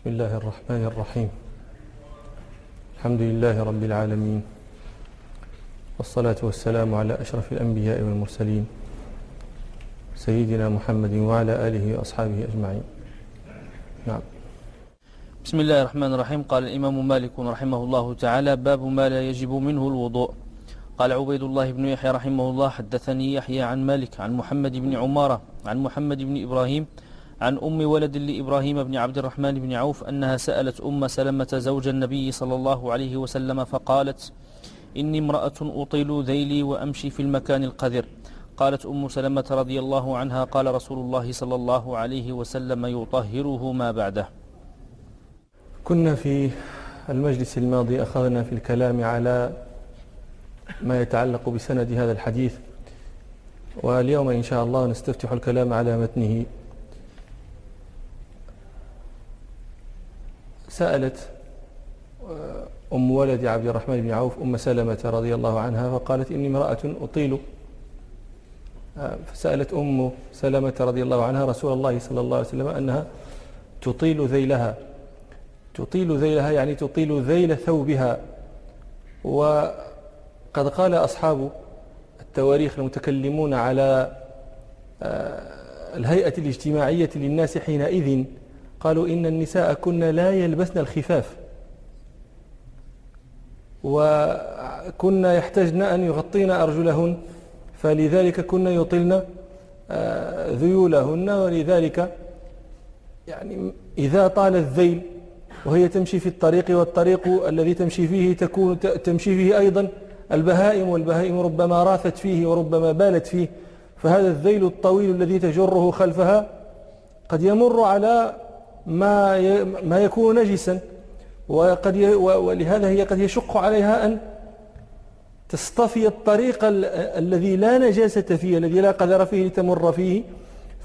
بسم الله الرحمن الرحيم. الحمد لله رب العالمين. والصلاة والسلام على أشرف الأنبياء والمرسلين. سيدنا محمد وعلى آله وأصحابه أجمعين. نعم. بسم الله الرحمن الرحيم. قال الإمام مالك رحمه الله تعالى باب ما لا يجب منه الوضوء. قال عبيد الله بن يحيى رحمه الله حدثني يحيى عن مالك عن محمد بن عمارة عن محمد بن إبراهيم عن أم ولد لإبراهيم بن عبد الرحمن بن عوف أنها سألت أم سلمة زوج النبي صلى الله عليه وسلم فقالت إني امرأة أطيل ذيلي وأمشي في المكان القذر. قالت أم سلمة رضي الله عنها قال رسول الله صلى الله عليه وسلم يطهره ما بعده. كنا في المجلس الماضي أخذنا في الكلام على ما يتعلق بسند هذا الحديث واليوم إن شاء الله نستفتح الكلام على متنه. سألت آه، أم ولد عبد الرحمن بن عوف أم سلمة رضي الله عنها فقالت إني امرأة أطيل. آه، فسألت أم سلمة رضي الله عنها رسول الله صلى الله عليه وسلم أنها تطيل ذيلها. تطيل ذيلها يعني تطيل ذيل ثوبها. وقد قال أصحاب التواريخ المتكلمون على آه، الهيئة الاجتماعية للناس حينئذ قالوا إن النساء كن لا يلبسن الخفاف. وكن يحتجن أن يغطين أرجلهن فلذلك كن يطلن آه، ذيولهن ولذلك يعني إذا طال الذيل وهي تمشي في الطريق والطريق الذي تمشي فيه تكون تمشي فيه أيضا البهائم والبهائم ربما راثت فيه وربما بالت فيه فهذا الذيل الطويل الذي تجره خلفها قد يمر على ما ما يكون نجسا. وقد ولهذا هي قد يشق عليها أن تصطفي الطريق الذي لا نجاسة فيه الذي لا قدر فيه لتمر فيه.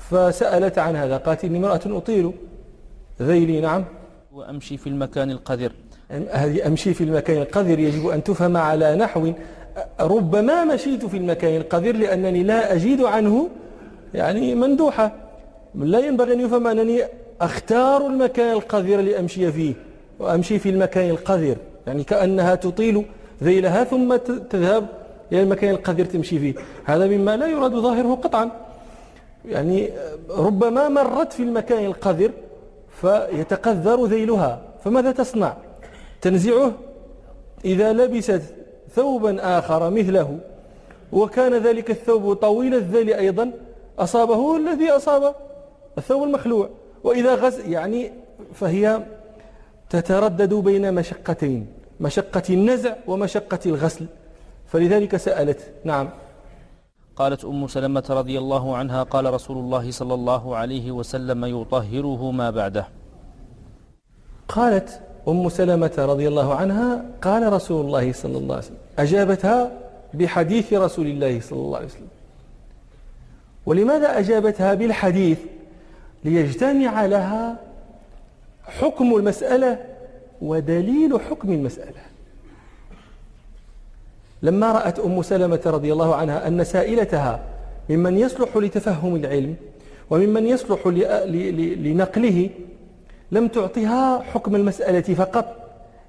فسألت عن هذا قالت إني امرأة أطيل. ذيلي نعم. وأمشي في المكان القذر. هذه أمشي في المكان القذر. يجب أن تفهم على نحو. ربما مشيت في المكان القذر لأنني لا أجيد عنه يعني مندوحة. لا ينبغي أن يفهم أنني أختار المكان القذر لأمشي فيه وأمشي في المكان القذر يعني كأنها تطيل ذيلها ثم تذهب إلى المكان القذر تمشي فيه. هذا مما لا يراد ظاهره قطعا. يعني ربما مرت في المكان القذر فيتقذر ذيلها فماذا تصنع؟ تنزعه؟ إذا لبست ثوبا آخر مثله وكان ذلك الثوب طويل الذيل أيضا أصابه الذي أصاب؟ الثوب المخلوع. وإذا غز يعني فهي تتردد بين مشقتين مشقة النزع ومشقة الغسل. فلذلك سألت نعم. قالت أم سلمة رضي الله عنها قال رسول الله صلى الله عليه وسلم يطهره ما بعده. قالت أم سلمة رضي الله عنها قال رسول الله صلى الله عليه وسلم أجابتها بحديث رسول الله صلى الله عليه وسلم. ولماذا أجابتها بالحديث؟ ليجتمع لها حكم المسألة ودليل حكم المسألة. لما رأت أم سلمة رضي الله عنها أن سائلتها ممن يصلح لتفهم العلم وممن يصلح لنقله لم تعطها حكم المسألة فقط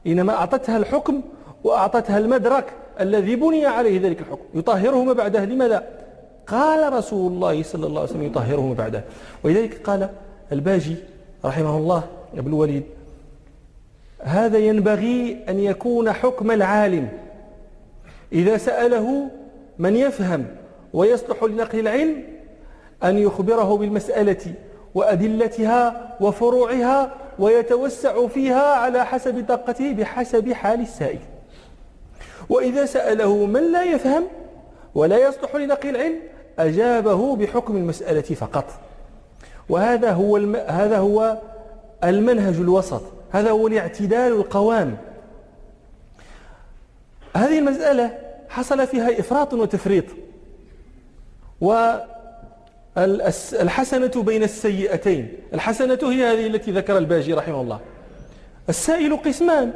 إنما أعطتها الحكم وأعطتها المدرك الذي بني عليه ذلك الحكم يطهره ما بعده لماذا؟ قال رسول الله صلى الله عليه وسلم يطهره ما بعده. ولذلك قال الباجي رحمه الله ابن الوليد هذا ينبغي أن يكون حكم العالم. إذا سأله من يفهم ويصلح لنقل العلم أن يخبره بالمسألة وأدلتها وفروعها ويتوسع فيها على حسب طاقته بحسب حال السائل. وإذا سأله من لا يفهم ولا يصلح لنقل العلم أجابه بحكم المسألة فقط. وهذا هو الم... هذا هو المنهج الوسط. هذا هو الاعتدال القوام. هذه المسألة حصل فيها إفراط وتفريط. والحسنة بين السيئتين. الحسنة هي هذه التي ذكر الباجي رحمه الله. السائل قسمان.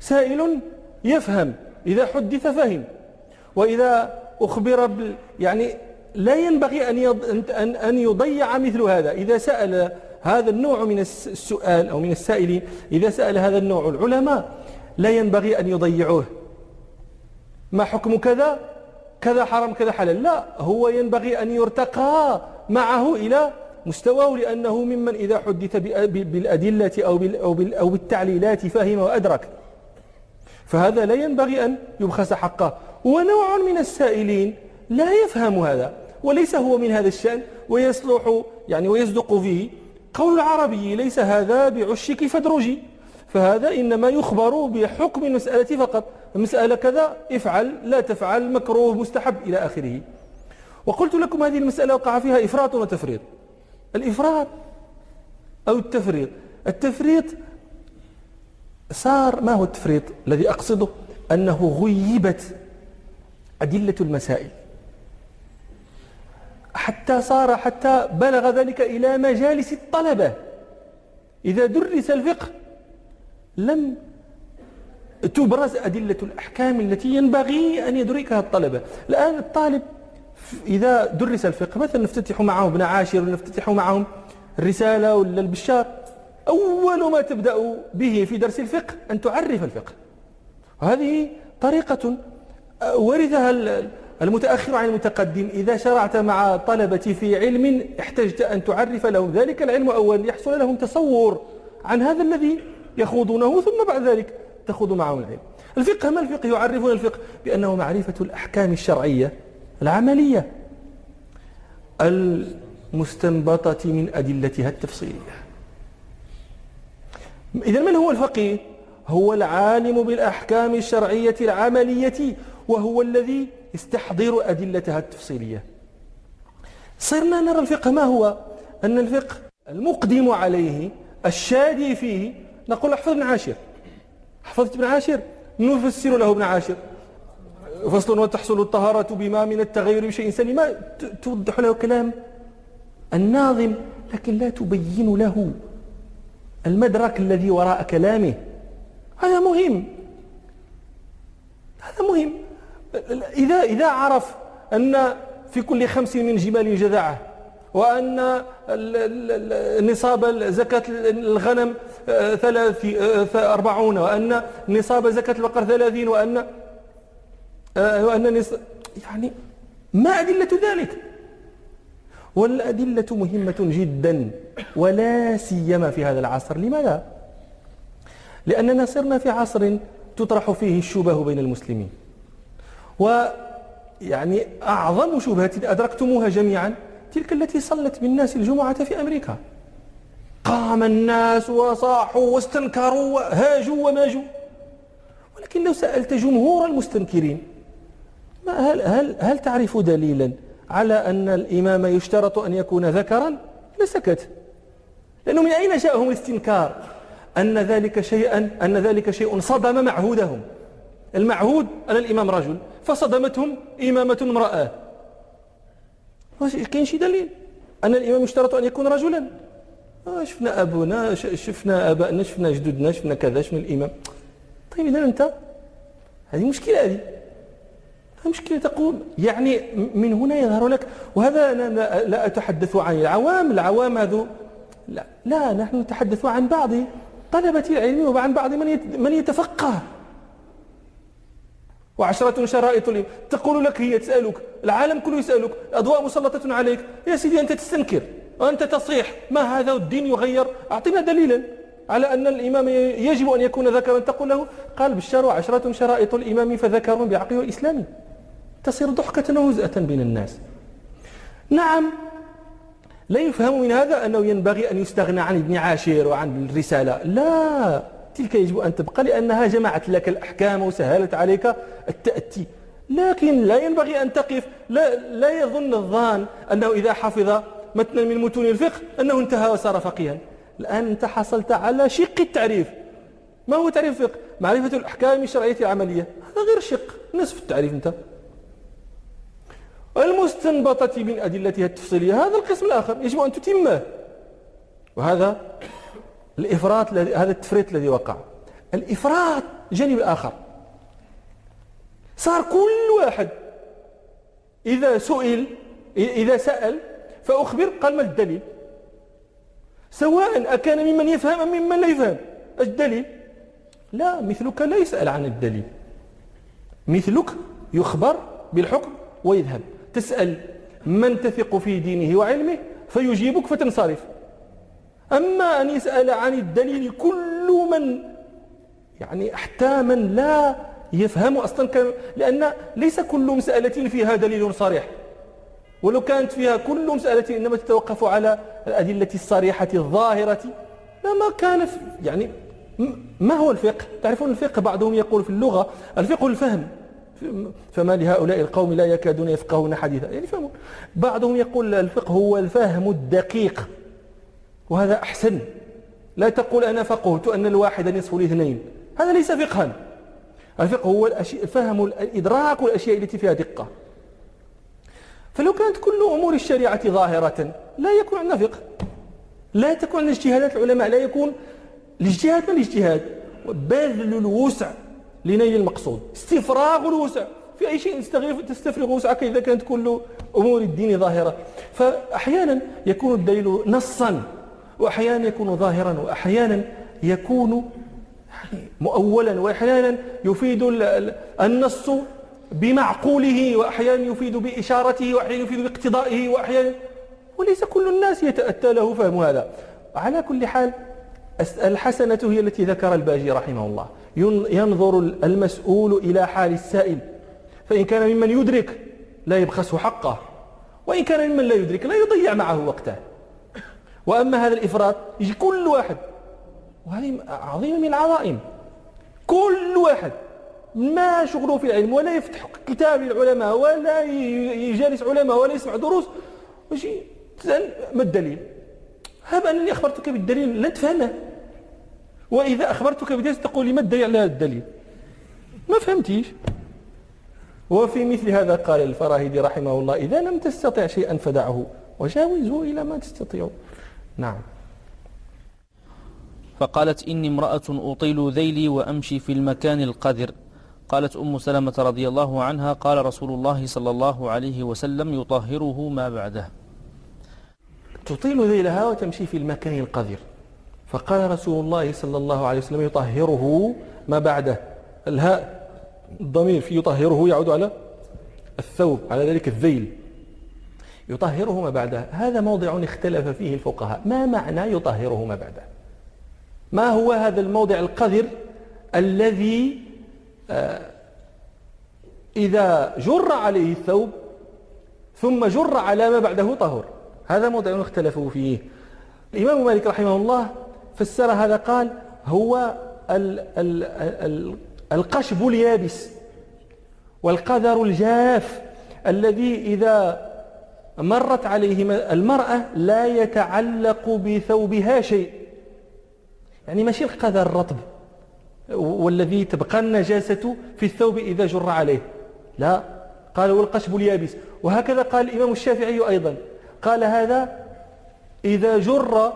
سائل يفهم. إذا حدث فهم. وإذا أخبر يعني لا ينبغي أن أن يضيع مثل هذا. إذا سأل هذا النوع من السؤال أو من السائلين إذا سأل هذا النوع العلماء لا ينبغي أن يضيعوه. ما حكم كذا؟ كذا حرام كذا حلال. لا هو ينبغي أن يرتقى معه إلى مستواه لأنه ممن إذا حدث بالأدلة أو بالتعليلات فهم وأدرك. فهذا لا ينبغي أن يبخس حقه. ونوع من السائلين لا يفهم هذا. وليس هو من هذا الشأن ويصلح يعني ويصدق فيه. قول العربي ليس هذا بعشك فدرجي فهذا إنما يخبر بحكم المسألة فقط. المسألة كذا افعل لا تفعل مكروه مستحب إلى آخره. وقلت لكم هذه المسألة وقع فيها إفراط وتفريط. الإفراط أو التفريط. التفريط صار ما هو التفريط الذي أقصده؟ أنه غيبت أدلة المسائل. حتى صار حتى بلغ ذلك إلى مجالس الطلبة. إذا درس الفقه لم تبرز أدلة الأحكام التي ينبغي أن يدركها الطلبة. الآن الطالب إذا درس الفقه مثلا نفتتح معه ابن عاشر ونفتتح معهم الرسالة ولا البشار أول ما تبدأ به في درس الفقه أن تعرف الفقه. وهذه طريقة ورثها المتأخر عن المتقدم إذا شرعت مع طلبة في علم احتجت أن تعرف لهم ذلك العلم أولا يحصل لهم تصور عن هذا الذي يخوضونه ثم بعد ذلك تخوض معهم العلم. الفقه ما الفقه؟ يعرفون الفقه بأنه معرفة الأحكام الشرعية العملية المستنبطة من أدلتها التفصيلية. إذا من هو الفقيه؟ هو العالم بالأحكام الشرعية العملية وهو الذي يستحضر أدلتها التفصيلية. صرنا نرى الفقه ما هو؟ أن الفقه المقدم عليه الشادي فيه نقول احفظ ابن عاشر. حفظت ابن عاشر؟ نفسر له ابن عاشر. فصل وتحصل الطهارة بما من التغير بشيء سليم. توضح له كلام الناظم لكن لا تبين له المدرك الذي وراء كلامه. هذا مهم. هذا مهم. إذا إذا عرف أن في كل خمس من جمال جذعة وأن نصاب زكاة الغنم آه، ثلاث آه، أربعون وأن نصاب زكاة البقر ثلاثين وأن آه، وأن يعني ما أدلة ذلك؟ والأدلة مهمة جدا ولا سيما في هذا العصر. لماذا؟ لأننا صرنا في عصر تطرح فيه الشبه بين المسلمين. ويعني أعظم شبهة أدركتموها جميعا تلك التي صلت بالناس الجمعة في أمريكا. قام الناس وصاحوا واستنكروا وهاجوا وماجوا. ولكن لو سألت جمهور المستنكرين هل, هل, هل تعرف دليلا على أن الإمام يشترط أن يكون ذكرا؟ لسكت. لأنه من أين جاءهم الاستنكار؟ أن ذلك شيئا أن ذلك شيء صدم معهودهم. المعهود أن الإمام رجل. فصدمتهم إمامة امرأة. كاين شي دليل؟ أن الإمام يشترط أن يكون رجلا. آه، شفنا أبونا شفنا أبائنا شفنا جدودنا شفنا كذا شفنا الإمام. طيب إذا أنت هذه مشكلة هذه. مشكلة تقول يعني من هنا يظهر لك وهذا أنا لا أتحدث عن العوام. العوام هذو لا, لا نحن نتحدث عن بعض طلبة العلم وعن بعض من من يتفقه. وعشرة شرائط تقول لك هي تسألك العالم كله يسألك أضواء مسلطة عليك. يا سيدي أنت تستنكر وأنت تصيح. ما هذا الدين يغير؟ أعطنا دليلا على أن الإمام يجب أن يكون ذكرا. تقول له قال بالشر عشرة شرائط الإمام فذكر بعقله الإسلامي تصير ضحكة وهزءة بين الناس. نعم لا يفهم من هذا أنه ينبغي أن يستغنى عن ابن عاشر وعن الرسالة. لا. تلك يجب أن تبقى لأنها جمعت لك الأحكام وسهلت عليك التأتي. لكن لا ينبغي أن تقف لا, لا يظن الظان أنه إذا حفظ متنا من متون الفقه أنه انتهى وصار فقيها. الآن أنت حصلت على شق التعريف. ما هو تعريف الفقه معرفة الأحكام الشرعية العملية. هذا غير شق نصف التعريف أنت. المستنبطة من أدلتها التفصيلية هذا القسم الآخر يجب أن تتمه. وهذا الإفراط هذا التفريط الذي وقع. الإفراط جانب آخر صار كل واحد. إذا سئل إذا سأل فأخبر قال ما الدليل؟ سواء أكان ممن يفهم أم ممن لا يفهم. الدليل؟ لا مثلك لا يسأل عن الدليل. مثلك يخبر بالحكم ويذهب. تسأل من تثق في دينه وعلمه فيجيبك فتنصرف. أما أن يسأل عن الدليل كل من يعني حتى من لا يفهم أصلا لأن ليس كل مسألة فيها دليل صريح. ولو كانت فيها كل مسألة إنما تتوقف على الأدلة الصريحة الظاهرة لما كان يعني ما هو الفقه؟ تعرفون الفقه بعضهم يقول في اللغة الفقه الفهم. فما لهؤلاء القوم لا يكادون يفقهون حديثا؟ يعني فهمون بعضهم يقول الفقه هو الفهم الدقيق. وهذا أحسن. لا تقول أنا فقهت أن الواحد نصف الاثنين. هذا ليس فقها. الفقه هو الفهم الإدراك والأشياء التي فيها دقة. فلو كانت كل أمور الشريعة ظاهرة لا يكون عندنا فقه. لا تكون عندنا اجتهادات. العلماء لا يكون. الاجتهاد ما الاجتهاد؟ بذل الوسع لنيل المقصود. استفراغ الوسع. في أي شيء تستفرغ وسعك إذا كانت كل أمور الدين ظاهرة. فأحيانا يكون الدليل نصا. وأحيانا يكون ظاهرا وأحيانا يكون مؤولا وأحيانا يفيد النص بمعقوله وأحيانا يفيد بإشارته وأحيانا يفيد باقتضائه وأحيانا وليس كل الناس يتأتى له فهم هذا. على كل حال الحسنة هي التي ذكر الباجي رحمه الله. ينظر المسؤول إلى حال السائل. فإن كان ممن يدرك لا يبخسه حقه. وإن كان ممن لا يدرك لا يضيع معه وقته. وأما هذا الإفراط يجي كل واحد. وهذه عظيمة من العظائم. كل واحد. ما شغله في العلم ولا يفتح كتاب العلماء ولا يجالس علماء ولا يسمع دروس. وشي تسأل ما الدليل؟ هب أنني أخبرتك بالدليل لن تفهمه. وإذا أخبرتك بدليل تقول لي ما الدليل على هذا الدليل؟ ما فهمتيش. وفي مثل هذا قال الفراهيدي رحمه الله إذا لم تستطع شيئا فدعه. وجاوزه إلى ما تستطيع نعم. فقالت إني امرأة أطيل ذيلي وأمشي في المكان القذر. قالت أم سلمة رضي الله عنها قال رسول الله صلى الله عليه وسلم يطهره ما بعده. تطيل ذيلها وتمشي في المكان القذر. فقال رسول الله صلى الله عليه وسلم يطهره ما بعده. الهاء الضمير في يطهره يعود على الثوب على ذلك الذيل. يطهره ما بعده. هذا موضع اختلف فيه الفقهاء. ما معنى يطهره ما بعده؟ ما هو هذا الموضع القذر الذي آه، إذا جر عليه الثوب ثم جر على ما بعده طهر؟ هذا موضع اختلفوا فيه. الإمام مالك رحمه الله فسر هذا قال هو ال ال ال القشب اليابس والقذر الجاف الذي إذا مرت عليه المرأة لا يتعلق بثوبها شيء. يعني ماشي القذر الرطب. والذي تبقى النجاسة في الثوب إذا جر عليه. لا. قال والقشب اليابس. وهكذا قال الإمام الشافعي أيضا. قال هذا إذا جر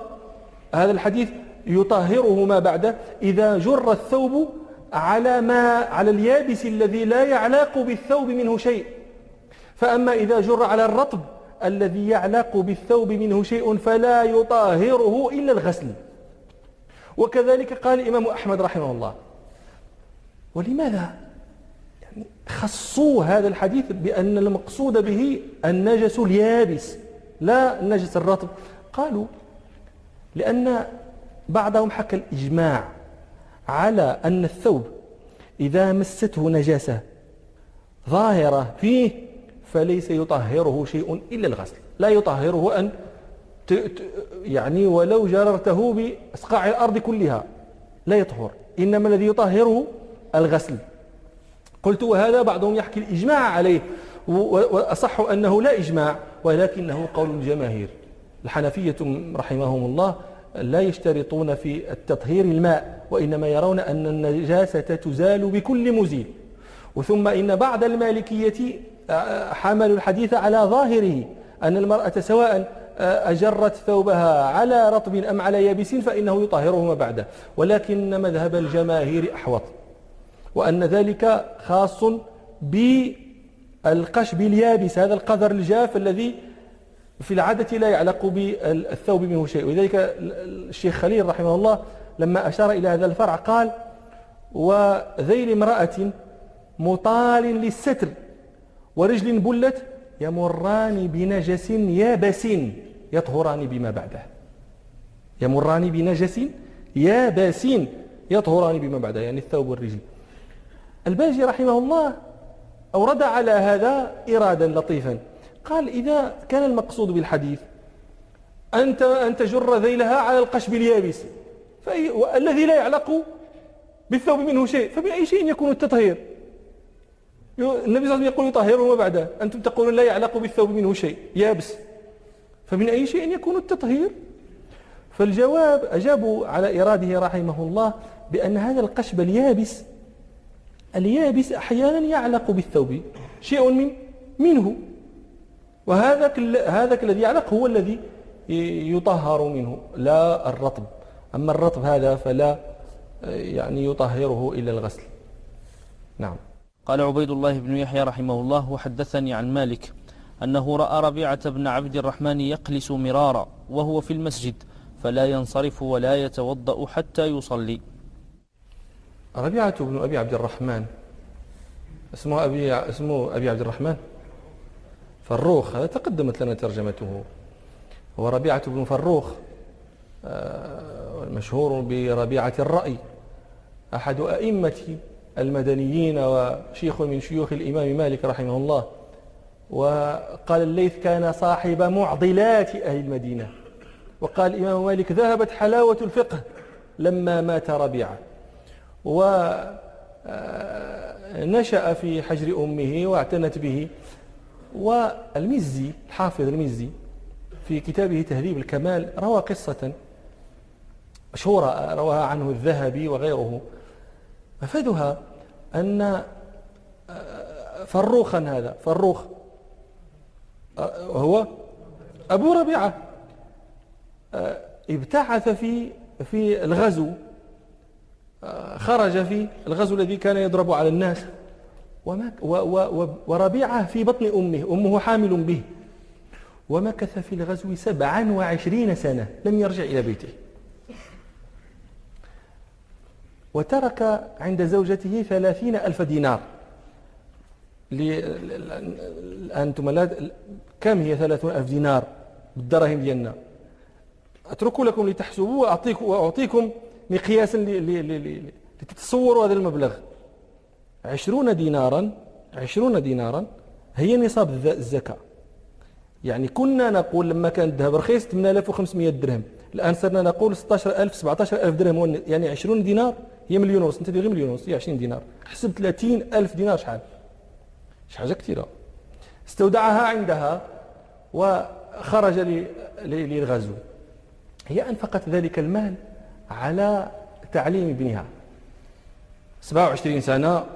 هذا الحديث يطهره ما بعده إذا جر الثوب على ما على اليابس الذي لا يعلاق بالثوب منه شيء. فأما إذا جر على الرطب الذي يعلق بالثوب منه شيء فلا يطهره إلا الغسل. وكذلك قال الإمام أحمد رحمه الله. ولماذا؟ يعني خصوا هذا الحديث بأن المقصود به النجس اليابس لا النجس الرطب. قالوا لأن بعضهم حكى الإجماع على أن الثوب إذا مسته نجاسة ظاهرة فيه فليس يطهره شيء إلا الغسل. لا يطهره أن يعني ولو جررته بأسقاع الأرض كلها. لا يطهر. إنما الذي يطهره الغسل. قلت وهذا بعضهم يحكي الإجماع عليه. وأصح أنه لا إجماع ولكنه قول الجماهير. الحنفية رحمهم الله لا يشترطون في التطهير الماء وإنما يرون أن النجاسة تزال بكل مزيل. وثم إن بعض المالكية حملوا الحديث على ظاهره أن المرأة سواء أجرت ثوبها على رطب أم على يابس فإنه يطهره ما بعده. ولكن مذهب الجماهير أحوط وأن ذلك خاص بالقشب اليابس هذا القذر الجاف الذي في العادة لا يعلق بالثوب منه شيء. ولذلك الشيخ خليل رحمه الله لما أشار إلى هذا الفرع قال وذيل امرأة مطال للستر ورجل بلت يمران بنجس يابس يطهران بما بعده. يمران بنجس يابس يطهران بما بعده يعني الثوب والرجل. الباجي رحمه الله أورد على هذا إرادا لطيفا. قال إذا كان المقصود بالحديث أنت أن تجر ذيلها على القشب اليابس الذي لا يعلق بالثوب منه شيء فبأي شيء يكون التطهير؟ النبي صلى الله عليه وسلم يقول يطهر وما بعده أنتم تقولون لا يعلق بالثوب منه شيء. يابس. فمن أي شيء يكون التطهير؟ فالجواب أجابوا على إراده رحمه الله بأن هذا القشب اليابس اليابس أحيانا يعلق بالثوب. شيء من منه. وهذا هذاك الذي يعلق هو الذي يطهر منه لا الرطب. أما الرطب هذا فلا يعني يطهره إلا الغسل. نعم. قال عبيد الله بن يحيى رحمه الله وحدثني عن مالك أنه رأى ربيعة بن عبد الرحمن يقلس مرارا وهو في المسجد فلا ينصرف ولا يتوضأ حتى يصلي. ربيعة بن أبي عبد الرحمن. اسمه أبي, اسمه أبي عبد الرحمن. فروخ هذا تقدمت لنا ترجمته. هو ربيعة بن فروخ المشهور آه، بربيعة الرأي. أحد أئمة المدنيين وشيخ من شيوخ الإمام مالك رحمه الله. وقال الليث كان صاحب معضلات أهل المدينة. وقال الإمام مالك ذهبت حلاوة الفقه لما مات ربيعة. ونشأ في حجر أمه واعتنت به. والمزي الحافظ المزي في كتابه تهذيب الكمال روى قصة مشهورة رواها عنه الذهبي وغيره. مفادها أن فروخا هذا فروخ وهو أبو ربيعة ابتعث في في الغزو خرج في الغزو الذي كان يضرب على الناس وربيعة في بطن أمه أمه حامل به ومكث في الغزو سبعا وعشرين سنة لم يرجع إلى بيته. وترك عند زوجته ثلاثين ألف دينار. أنتم لا كم هي ثلاثون ألف دينار بالدراهم ديالنا؟ أترك لكم لتحسبوا وأعطيكم مقياسا لتتصوروا هذا المبلغ. عشرون دينارا عشرون دينارا هي نصاب الزكاة. يعني كنا نقول لما كان الذهب رخيص 8500 درهم. الآن صرنا نقول 16000 17000 درهم. يعني 20 دينار هي مليون ونص أنت غير مليون ونص هي 20 دينار. حسب 30000 دينار شحال؟ شي حاجة كثيرة. استودعها عندها وخرج للغزو. هي أنفقت ذلك المال على تعليم ابنها. 27 سنة.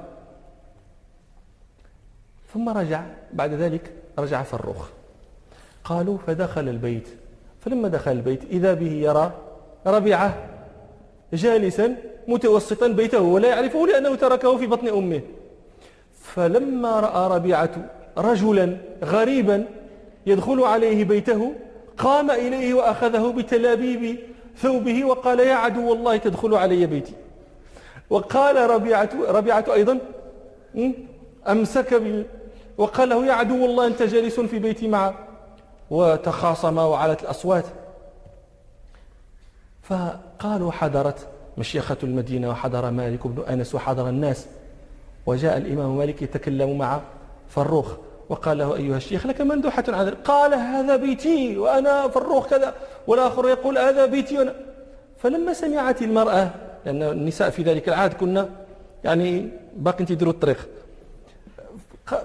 ثم رجع بعد ذلك رجع فروخ. قالوا فدخل البيت. فلما دخل البيت إذا به يرى ربيعة جالسا متوسطا بيته ولا يعرفه لأنه تركه في بطن أمه. فلما رأى ربيعة رجلا غريبا يدخل عليه بيته قام إليه وأخذه بتلابيب ثوبه وقال يا عدو الله تدخل علي بيتي. وقال ربيعة, ربيعة أيضا أمسك وقال له يا عدو الله أنت جالس في بيتي معه. وتخاصما وعلت الأصوات. فقالوا حضرت. مشيخة المدينة وحضر مالك بن أنس وحضر الناس. وجاء الإمام مالك يتكلم مع فروخ وقال له أيها الشيخ لك مندوحة عن قال هذا بيتي وأنا فروخ كذا والآخر يقول هذا بيتي وأنا. فلما سمعت المرأة لأن النساء في ذلك العهد كنا يعني باقي تدروا الطريق.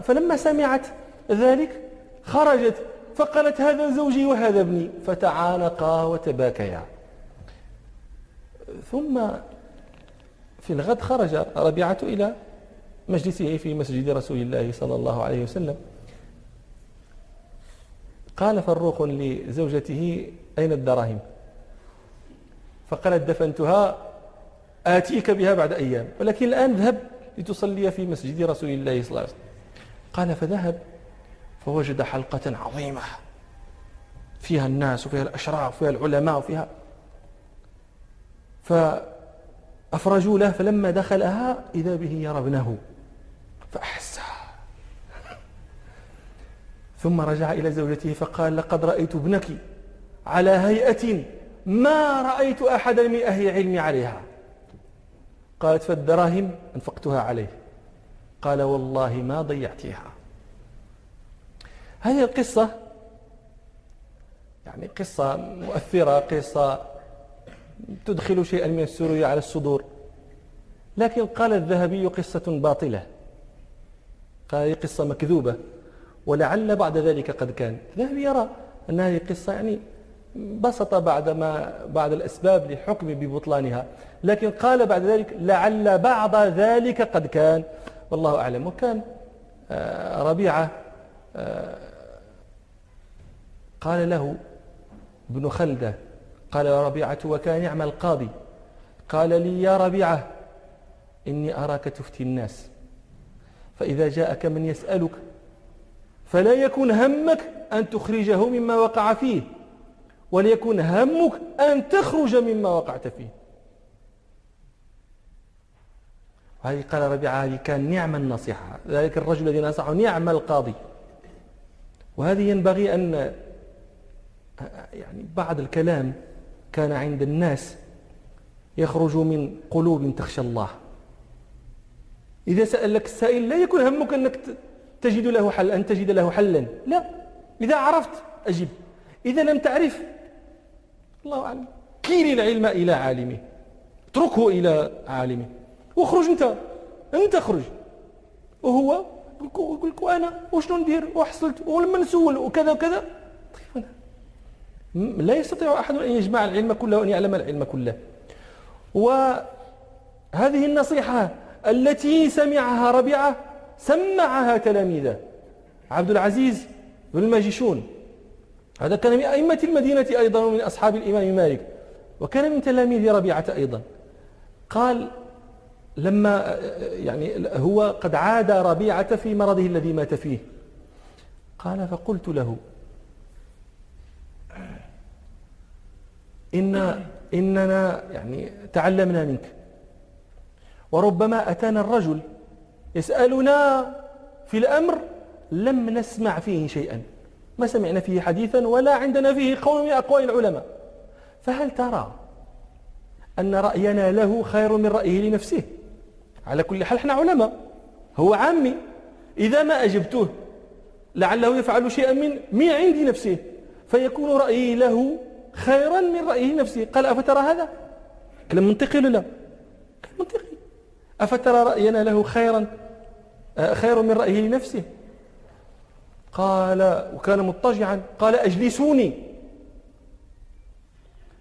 فلما سمعت ذلك خرجت فقالت هذا زوجي وهذا ابني. فتعانقا وتباكيا. ثم في الغد خرج ربيعة إلى مجلسه في مسجد رسول الله صلى الله عليه وسلم. قال فروخ لزوجته أين الدراهم؟ فقالت دفنتها آتيك بها بعد أيام ولكن الآن ذهب لتصلي في مسجد رسول الله صلى الله عليه وسلم. قال فذهب فوجد حلقة عظيمة فيها الناس وفيها الأشراف وفيها العلماء وفيها فأفرجوا له فلما دخلها إذا به يرى ابنه. فأحسها ثم رجع إلى زوجته فقال لقد رأيت ابنك على هيئة ما رأيت أحدا من أهل العلم عليها. قالت فالدراهم أنفقتها عليه. قال والله ما ضيعتها. هذه القصة يعني قصة مؤثرة قصة تدخل شيئا من السرور على الصدور. لكن قال الذهبي قصة باطلة. قال هذه قصة مكذوبة. ولعل بعد ذلك قد كان. الذهبي يرى أن هذه قصة يعني بسط بعد ما بعد الأسباب للحكم ببطلانها. لكن قال بعد ذلك لعل بعض ذلك قد كان. والله أعلم. وكان آه، ربيعة آه، قال له ابن خلدة قال يا ربيعة وكان يعمل القاضي. قال لي يا ربيعة إني أراك تفتي الناس. فإذا جاءك من يسألك فلا يكن همك أن تخرجه مما وقع فيه وليكن همك أن تخرج مما وقعت فيه. وهذه قال ربيعة هذه كان نعم النصيحة. ذلك الرجل الذي نصحه نعم القاضي. وهذه ينبغي أن يعني بعض الكلام كان عند الناس يخرج من قلوب تخشى الله. إذا سألك السائل لا يكون همك أنك تجد له حل أن تجد له حلا. لا. إذا عرفت أجب. إذا لم تعرف الله أعلم. كيل العلم إلى عالمه. اتركه إلى عالمه. واخرج أنت. أنت اخرج. وهو يقول لك وأنا وشنو ندير وحصلت. ولما نسول وكذا وكذا. طيب لا يستطيع أحد أن يجمع العلم كله وأن يعلم العلم كله. وهذه النصيحة التي سمعها ربيعة سمعها تلاميذه. عبد العزيز بن الماجشون. هذا كان من أئمة المدينة أيضا ومن أصحاب الإمام مالك. وكان من تلاميذ ربيعة أيضا. قال لما يعني هو قد عاد ربيعة في مرضه الذي مات فيه. قال فقلت له إن إننا يعني تعلمنا منك. وربما أتانا الرجل يسألنا في الأمر لم نسمع فيه شيئا ما سمعنا فيه حديثا ولا عندنا فيه قول من أقوال العلماء. فهل ترى أن رأينا له خير من رأيه لنفسه؟ على كل حال إحنا علماء. هو عامي إذا ما أجبته لعله يفعل شيئا من من عند نفسه فيكون رأيي له خيرا من رأيه نفسه. قال أفترى هذا؟ كلام منطقي ولا لا كلام منطقي أفترى رأينا له خيرا آه، خير من رأيه لنفسه؟ قال وكان مضطجعا. قال أجلسوني.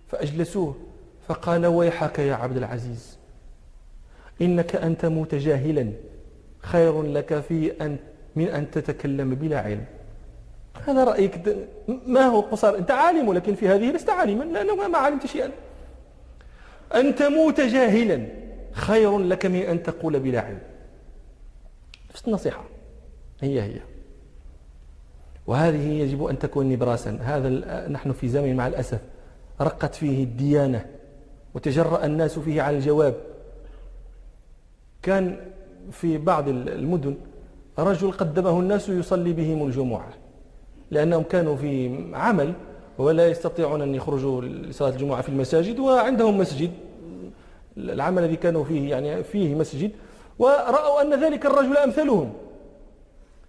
فأجلسوه. فقال ويحك يا عبد العزيز إنك أن تموت جاهلا خير لك في أن من أن تتكلم بلا علم. هذا رأيك ما هو قصار؟ أنت عالم ولكن في هذه لست عالما. لأنه ما علمت شيئا. أن تموت جاهلا خير لك من أن تقول بلا علم. نفس النصيحة هي هي. وهذه يجب أن تكون نبراسا. هذا نحن في زمن مع الأسف. رقت فيه الديانة وتجرأ الناس فيه على الجواب. كان في بعض المدن رجل قدمه الناس يصلي بهم الجمعة. لأنهم كانوا في عمل ولا يستطيعون أن يخرجوا لصلاة الجمعة في المساجد وعندهم مسجد. العمل الذي كانوا فيه يعني فيه مسجد ورأوا أن ذلك الرجل أمثلهم.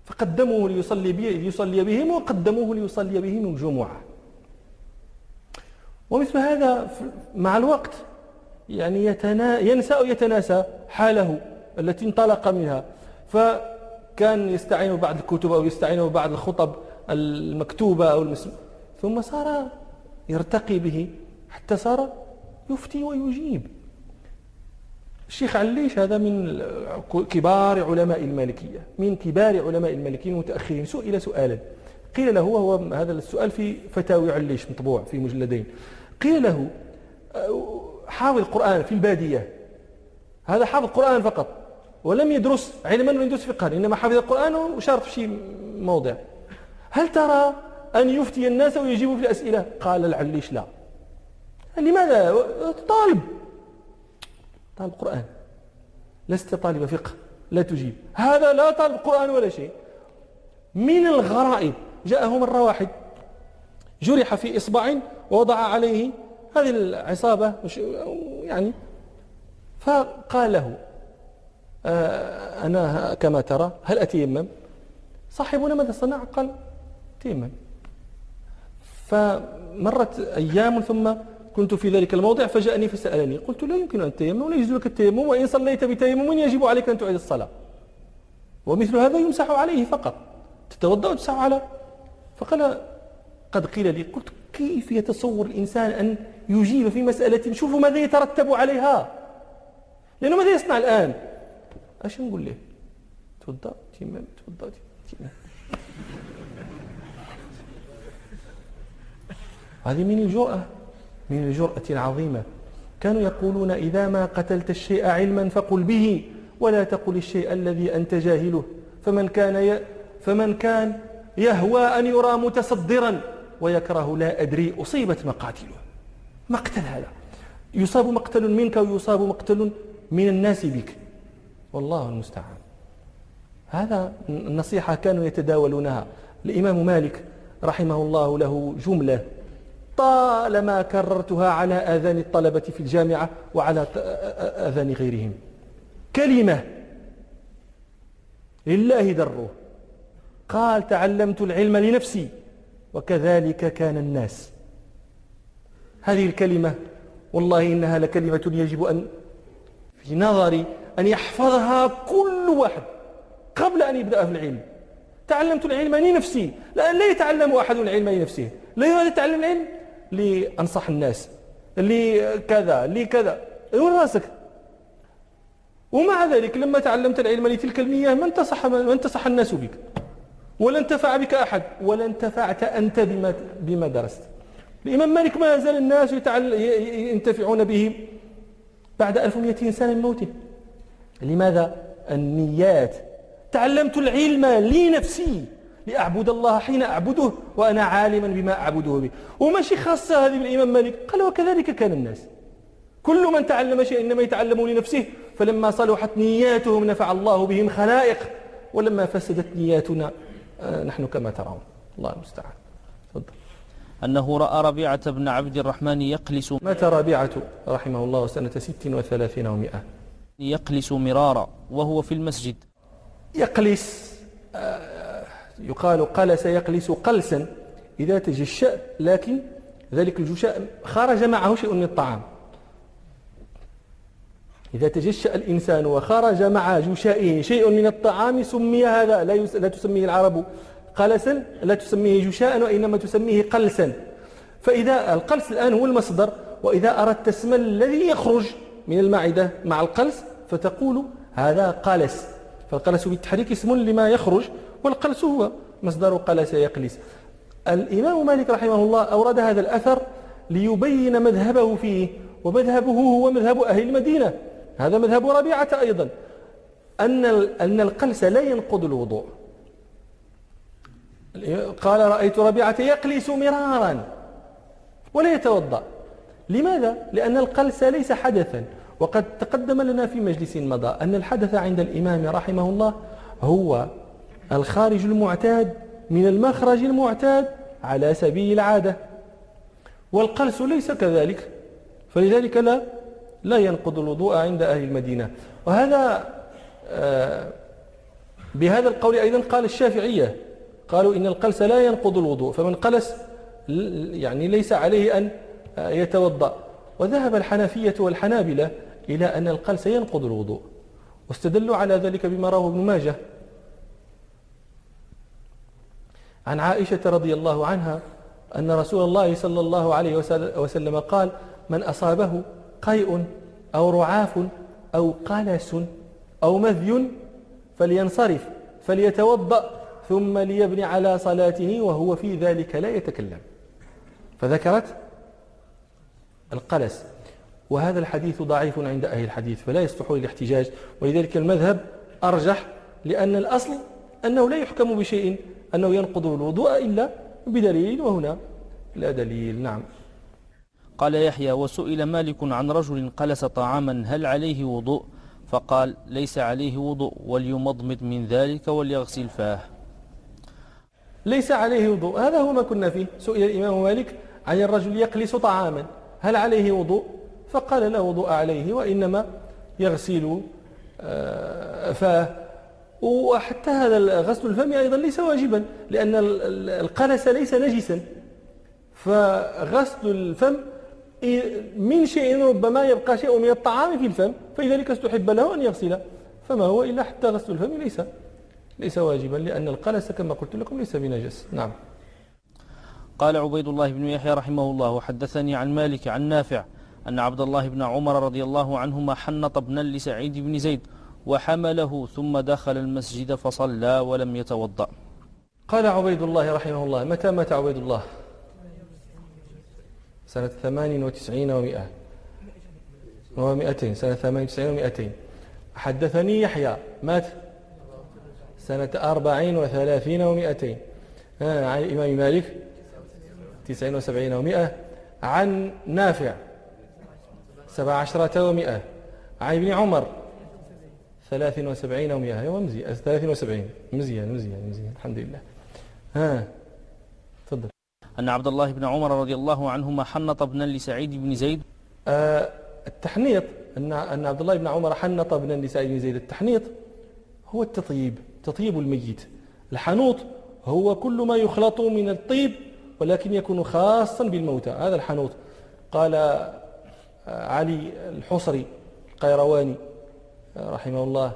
فقدموه ليصلي, ليصلي بهم وقدموه ليصلي بهم الجمعة. ومثل هذا مع الوقت يعني يتنا ينسى أو يتناسى حاله التي انطلق منها. فكان يستعين بعض الكتب أو يستعين بعض الخطب المكتوبة أو المسم. ثم صار يرتقي به. حتى صار يفتي ويجيب. الشيخ عليش هذا من كبار علماء المالكية. من كبار علماء المالكيين المتأخرين. سئل سؤالا. قيل له وهو هذا السؤال في فتاوي عليش مطبوع في مجلدين. قيل له حافظ القرآن في البادية. هذا حافظ القرآن فقط. ولم يدرس علما ولم يدرس فقها. إنما حفظ القرآن وشارف في شيء موضع. هل ترى أن يفتي الناس ويجيبوا في الأسئلة؟ قال لعليش لا. لماذا طالب. طالب قرآن. لست طالب فقه. لا تجيب. هذا لا طالب قرآن ولا شيء. من الغرائب. جاءه مرة واحد جرح في إصبع ووضع عليه هذه العصابة يعني. فقال له آه، أنا كما ترى هل أتيمم؟ صاحبنا ماذا صنع؟ قال تيمم فمرت أيام ثم كنت في ذلك الموضع فجاءني فسألني قلت لا يمكن أن تيمم ولا يجوز لك التيمم وإن صليت بتيمم يجب عليك أن تعيد الصلاة. ومثل هذا يمسح عليه فقط تتوضأ وتمسح على. فقال قد قيل لي قلت كيف يتصور الإنسان أن يجيب في مسألة؟ شوفوا ماذا يترتب عليها. لأنه ماذا يصنع الآن؟ اش نقول له؟ توضأ تيمم توضأ تيمم. هذه من الجرأة من الجرأة العظيمة. كانوا يقولون إذا ما قتلت الشيء علما فقل به ولا تقل الشيء الذي أنت جاهله. فمن كان ي... فمن كان يهوى أن يرى متصدرا ويكره لا أدري أصيبت مقاتله. مقتل هذا. يصاب مقتل منك ويصاب مقتل من الناس بك. والله المستعان. هذا النصيحة كانوا يتداولونها. الإمام مالك رحمه الله له جملة طالما كررتها على آذان الطلبة في الجامعة وعلى آذان غيرهم. كلمة. لله دره قال تعلمت العلم لنفسي. وكذلك كان الناس. هذه الكلمة والله إنها لكلمة يجب أن في نظري أن يحفظها كل واحد قبل أن يبدأ في العلم. تعلمت العلم لنفسي. لأن لا يتعلم أحد العلم لنفسه. لا يتعلم العلم؟ لأنصح الناس لكذا لكذا وين راسك؟ ومع ذلك لما تعلمت العلم لتلك المياه ما انتصح, ما انتصح الناس بك؟ ولا انتفع بك أحد ولا انتفعت أنت بما, بما درست. الإمام مالك ما زال الناس ينتفعون به بعد 1200 سنة من موته. لماذا؟ النيات. تعلمت العلم لنفسي. لأعبد الله حين أعبده وأنا عالما بما أعبده به. وماشي خاصة هذه بالإمام مالك؟ قال وكذلك كان الناس. كل من تعلم شيء إنما يتعلم لنفسه فلما صلحت نياتهم نفع الله بهم خلائق ولما فسدت نياتنا آه، نحن كما ترون. الله المستعان. تفضل. أنه رأى ربيعة بن عبد الرحمن يقلس مات ربيعة رحمه الله سنة ست وثلاثين ومئة. يقلس مرارا وهو في المسجد. يقلس آه، يقال قلس يقلس قلسا إذا تجشأ لكن ذلك الجشاء خرج معه شيء من الطعام. إذا تجشأ الإنسان وخرج مع جشائه شيء من الطعام سمي هذا لا, لا تسميه العرب قلسا لا تسميه جشاء وإنما تسميه قلسا. فإذا القلس الآن هو المصدر وإذا أردت اسم الذي يخرج من المعدة مع القلس فتقول هذا قلس. فالقلس بالتحريك اسم لما يخرج والقلس هو مصدر قلس يقلس الإمام مالك رحمه الله أورد هذا الأثر ليبين مذهبه فيه ومذهبه هو مذهب أهل المدينة. هذا مذهب ربيعة أيضا. أن أن القلس لا ينقض الوضوء. قال رأيت ربيعة يقلس مرارا ولا يتوضأ. لماذا؟ لأن القلس ليس حدثا. وقد تقدم لنا في مجلس مضى أن الحدث عند الإمام رحمه الله هو الخارج المعتاد من المخرج المعتاد على سبيل العادة والقلس ليس كذلك فلذلك لا لا ينقض الوضوء عند أهل المدينة. وهذا آه، بهذا القول أيضا قال الشافعية قالوا إن القلس لا ينقض الوضوء فمن قلس يعني ليس عليه أن يتوضأ. وذهب الحنفية والحنابلة إلى أن القلس ينقض الوضوء واستدلوا على ذلك بما رواه ابن ماجه. عن عائشة رضي الله عنها أن رسول الله صلى الله عليه وسلم قال من أصابه قيء أو رعاف أو قلس أو مذي فلينصرف فليتوضأ ثم ليبني على صلاته وهو في ذلك لا يتكلم. فذكرت القلس. وهذا الحديث ضعيف عند أهل الحديث فلا يصلح للاحتجاج. ولذلك المذهب أرجح لأن الأصل أنه لا يحكم بشيء أنه ينقض الوضوء إلا بدليل وهنا لا دليل. نعم. قال يحيى وسئل مالك عن رجل قلس طعاما هل عليه وضوء؟ فقال ليس عليه وضوء وليمضمض من ذلك وليغسل فاه. ليس عليه وضوء. هذا هو ما كنا فيه. سئل الإمام مالك عن الرجل يقلس طعاما هل عليه وضوء؟ فقال لا وضوء عليه وإنما يغسل آه، فاه. وحتى هذا غسل الفم أيضا ليس واجبا لأن القلس ليس نجسا. فغسل الفم من شيء ربما يبقى شيء من الطعام في الفم فلذلك استحب له أن يغسله. فما هو إلا حتى غسل الفم ليس ليس واجبا لأن القلس كما قلت لكم ليس بنجس. نعم. قال عبيد الله بن يحيى رحمه الله وحدثني عن مالك عن نافع أن عبد الله بن عمر رضي الله عنهما حنط ابنا لسعيد بن زيد وحمله ثم دخل المسجد فصلى ولم يتوضأ. قال عبيد الله رحمه الله متى مات عبيد الله؟ سنة ثمان وتسعين ومائة. ومائتين. سنة ثمان وتسعين ومائتين. حدثني يحيى. مات سنة أربعين وثلاثين ومائتين. عن الإمام مالك. تسعين وسبعين ومائة. عن نافع. سبع عشرة ومائة. عن ابن عمر. ثلاث وسبعين ومائة أيوة مزيان. ثلاث وسبعين. مزيان مزيان مزيان. الحمد لله. ها. تفضل. أن عبد الله بن عمر رضي الله عنهما حنط ابنا لسعيد بن زيد. آه التحنيط أن أن عبد الله بن عمر حنط ابنا لسعيد بن زيد. التحنيط هو التطيب تطيب الميت. الحنوط هو كل ما يخلط من الطيب ولكن يكون خاصا بالموتى. هذا الحنوط. قال آه، علي الحصري القيرواني آه، رحمه الله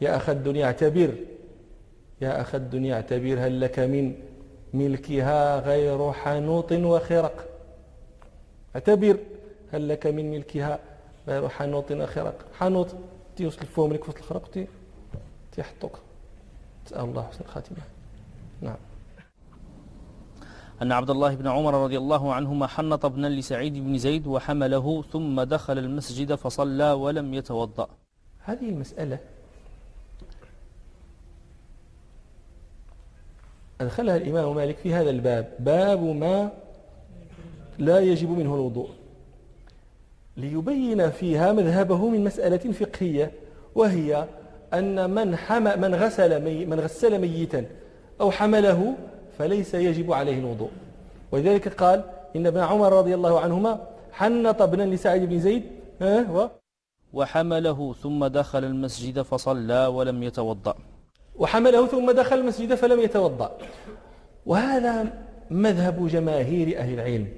يا أخ الدنيا اعتبر. يا أخ الدنيا اعتبر. هل لك من ملكها غير حنوط وخرق؟ اعتبر. هل لك من ملكها غير حنوط وخرق؟ حنوط تيوصل فوق لك وسط الخرق تيحطوك نسأل الله حسن الخاتمة. نعم. أن عبد الله بن عمر رضي الله عنهما حنط ابنا لسعيد بن زيد وحمله ثم دخل المسجد فصلى ولم يتوضأ. هذه المسألة أدخلها الإمام مالك في هذا الباب. باب ما لا يجب منه الوضوء. ليبين فيها مذهبه من مسألة فقهية وهي أن من, حم من, غسل مي من غسل ميتا أو حمله فليس يجب عليه الوضوء. ولذلك قال إن ابن عمر رضي الله عنهما حنط ابنا لسعيد بن زيد و وحمله ثم دخل المسجد فصلى ولم يتوضأ. وحمله ثم دخل المسجد فلم يتوضأ. وهذا مذهب جماهير أهل العلم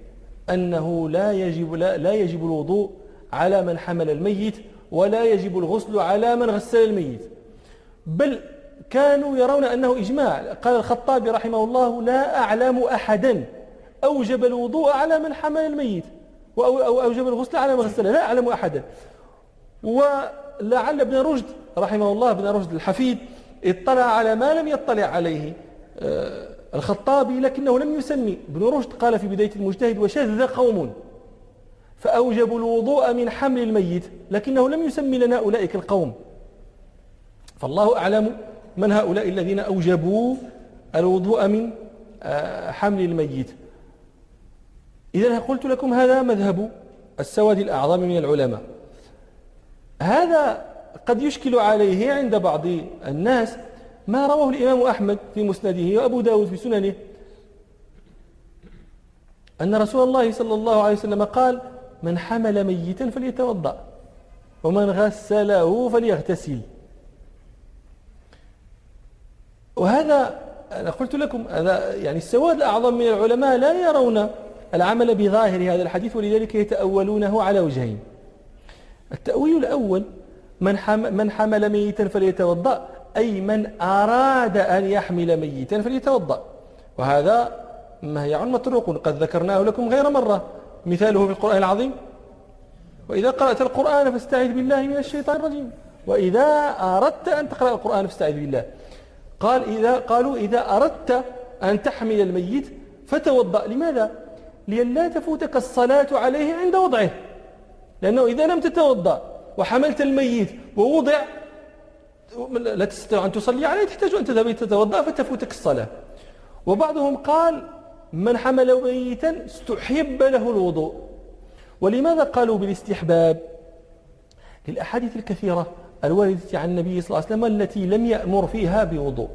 أنه لا يجب, لا, لا يجب الوضوء على من حمل الميت ولا يجب الغسل على من غسل الميت. بل كانوا يرون أنه إجماع. قال الخطابي رحمه الله لا أعلم أحدا أوجب الوضوء على من حمل الميت أو أوجب الغسل على من غسله لا أعلم أحدا. ولعل ابن رشد رحمه الله ابن رشد الحفيد اطلع على ما لم يطلع عليه آه، الخطابي لكنه لم يسمي. ابن رشد قال في بداية المجتهد وشذ قوم فأوجبوا الوضوء من حمل الميت لكنه لم يسمي لنا أولئك القوم. فالله أعلم من هؤلاء الذين أوجبوا الوضوء من آه، حمل الميت. إذا قلت لكم هذا مذهب السواد الأعظم من العلماء. هذا قد يشكل عليه عند بعض الناس ما رواه الإمام أحمد في مسنده وأبو داود في سننه أن رسول الله صلى الله عليه وسلم قال من حمل ميتا فليتوضأ ومن غسله فليغتسل. وهذا أنا قلت لكم هذا يعني السواد الأعظم من العلماء لا يرون العمل بظاهر هذا الحديث ولذلك يتأولونه على وجهين. التأويل الأول من من حمل ميتا فليتوضأ أي من أراد أن يحمل ميتا فليتوضأ. وهذا مهيع مطروق قد ذكرناه لكم غير مرة. مثاله في القرآن العظيم وإذا قرأت القرآن فاستعذ بالله من الشيطان الرجيم. وإذا أردت أن تقرأ القرآن فاستعذ بالله. قال إذا قالوا إذا أردت أن تحمل الميت فتوضأ. لماذا؟ لئلا تفوتك الصلاة عليه عند وضعه. لأنه إذا لم تتوضأ وحملت الميت ووضع لا تستطيع أن تصلي عليه تحتاج أن تذهب تتوضأ فتفوتك الصلاة. وبعضهم قال من حمل ميتا استحب له الوضوء. ولماذا قالوا بالاستحباب؟ للأحاديث الكثيرة الواردة عن النبي صلى الله عليه وسلم التي لم يأمر فيها بوضوء.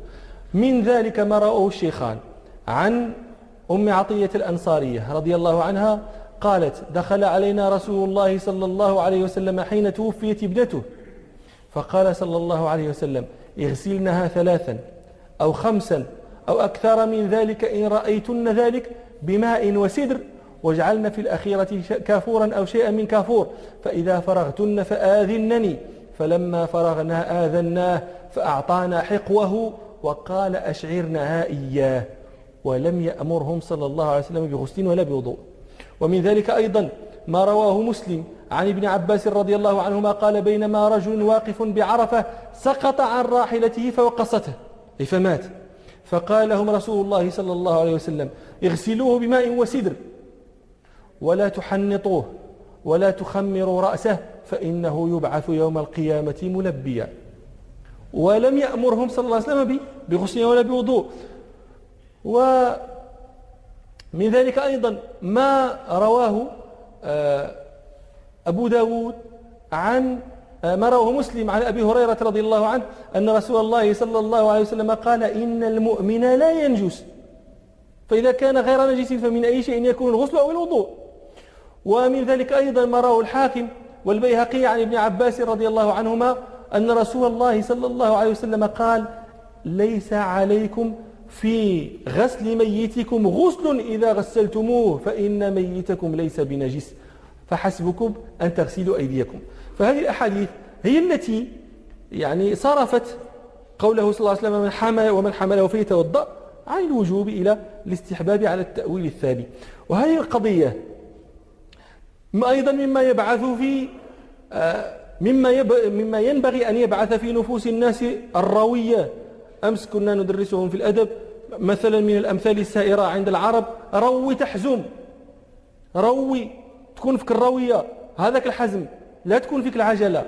من ذلك ما رأوه الشيخان عن أم عطية الأنصارية رضي الله عنها قالت دخل علينا رسول الله صلى الله عليه وسلم حين توفيت ابنته. فقال صلى الله عليه وسلم اغسلنها ثلاثا أو خمسا أو أكثر من ذلك إن رأيتن ذلك بماء وسدر واجعلن في الأخيرة كافورا أو شيئا من كافور فإذا فرغتن فآذنني. فلما فرغنا آذناه فأعطانا حقوه وقال أشعرنها إياه. ولم يأمرهم صلى الله عليه وسلم بغسل ولا بوضوء. ومن ذلك أيضا ما رواه مسلم عن ابن عباس رضي الله عنهما قال بينما رجل واقف بعرفة سقط عن راحلته فوقصته فمات. فقال لهم رسول الله صلى الله عليه وسلم اغسلوه بماء وسدر ولا تحنطوه ولا تخمروا رأسه فإنه يبعث يوم القيامة ملبيا. ولم يأمرهم صلى الله عليه وسلم بغسل ولا بوضوء. ومن ذلك أيضا ما رواه آه، أبو داود عن آه، ما رواه مسلم عن أبي هريرة رضي الله عنه أن رسول الله صلى الله عليه وسلم قال إن المؤمن لا ينجس فإذا كان غير نجس فمن أي شيء يكون الغسل أو الوضوء. ومن ذلك أيضا ما رواه الحاكم والبيهقي عن ابن عباس رضي الله عنهما أن رسول الله صلى الله عليه وسلم قال ليس عليكم في غسل ميتكم غسل إذا غسلتموه فإن ميتكم ليس بنجس. فحسبكم أن تغسلوا أيديكم. فهذه الأحاديث هي التي يعني صرفت قوله صلى الله عليه وسلم من حمل ومن حمله فيتوضأ عن الوجوب إلى الاستحباب على التأويل الثاني. وهذه القضية أيضا مما يبعث في آه، مما, مما ينبغي أن يبعث في نفوس الناس الروية. أمس كنا ندرسهم في الأدب مثلا من الأمثال السائرة عند العرب روي تحزم. روي تكون فيك الروية هذاك الحزم. لا تكون فيك العجلة.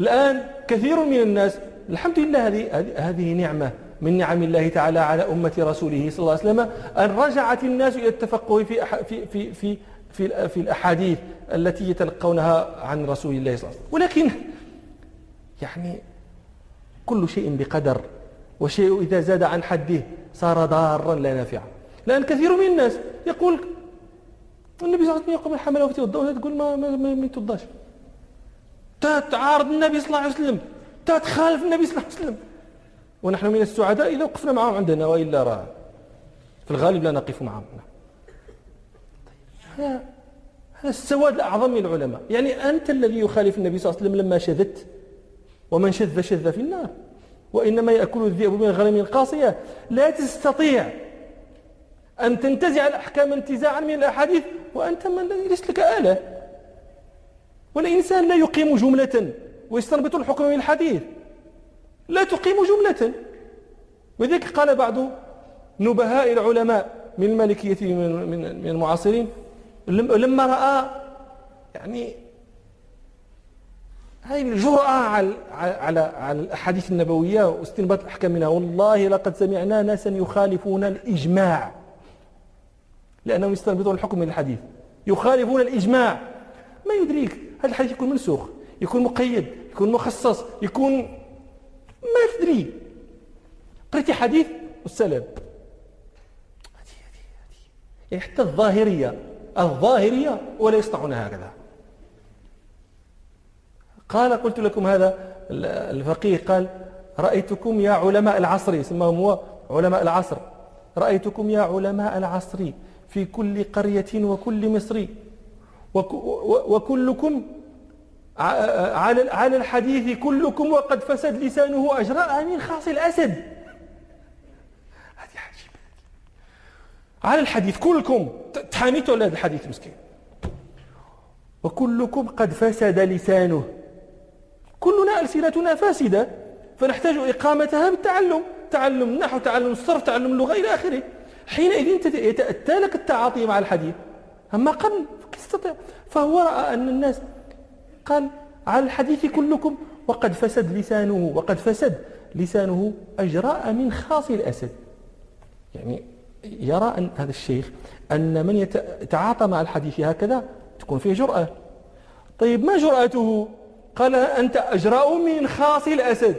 الآن كثير من الناس الحمد لله هذه هذه نعمة من نعم الله تعالى على أمة رسوله صلى الله عليه وسلم. أن رجعت الناس إلى التفقه في في في في في, في الأحاديث التي يتلقونها عن رسول الله صلى الله عليه وسلم. ولكن يعني كل شيء بقدر وشيء إذا زاد عن حده صار ضارا لا نافعا لأن كثير من الناس يقول النبي صلى الله عليه وسلم يقول من حمله فتوضا تقول ما ما ما, ما يتوضاش تعارض النبي صلى الله عليه وسلم. تتخالف النبي صلى الله عليه وسلم. ونحن من السعداء إذا وقفنا معهم عندنا وإلا راه. في الغالب لا نقف معهم. هذا هذا السواد الأعظم من العلماء. يعني أنت الذي يخالف النبي صلى الله عليه وسلم لما شذت. ومن شذ شذ في النار. وإنما يأكل الذئب من الغنم القاصية لا تستطيع أن تنتزع الأحكام انتزاعا من الأحاديث وأنت من ليس لك آلة. والإنسان لا يقيم جملة ويستنبط الحكم من الحديث. لا تقيم جملة. وذلك قال بعض نبهاء العلماء من المالكية من المعاصرين لما رأى يعني هذه الجرأة على على على الأحاديث النبوية واستنباط الأحكام منها. والله لقد سمعنا ناسا يخالفون الإجماع. لأنهم يستنبطون الحكم من الحديث. يخالفون الإجماع. ما يدريك هذا الحديث يكون منسوخ يكون مقيد يكون مخصص يكون ما تدري. قريتي حديث والسلام يعني حتى الظاهرية الظاهرية ولا يصنعون هكذا. قال قلت لكم هذا الفقيه قال رأيتكم يا علماء العصر يسمىهم هو علماء العصر. رأيتكم يا علماء العصر في كل قرية وكل مصر. وكلكم على الحديث كلكم وقد فسد لسانه أجراء من خاص الأسد. هذه عجيبة. على الحديث كلكم. تحاميتوا على هذا الحديث مسكين؟ وكلكم قد فسد لسانه. كلنا ألسنتنا فاسدة فنحتاج إقامتها بالتعلم. تعلم النحو تعلم الصرف تعلم اللغة إلى آخره. حينئذ يتأتى لك التعاطي مع الحديث. أما قبل تستطيع فهو رأى أن الناس قال على الحديث كلكم وقد فسد لسانه وقد فسد لسانه أجراء من خاص الأسد. يعني يرى أن هذا الشيخ أن من يتعاطى مع الحديث هكذا تكون فيه جرأة. طيب ما جرأته؟ قال أنت أجراء من خاص الأسد.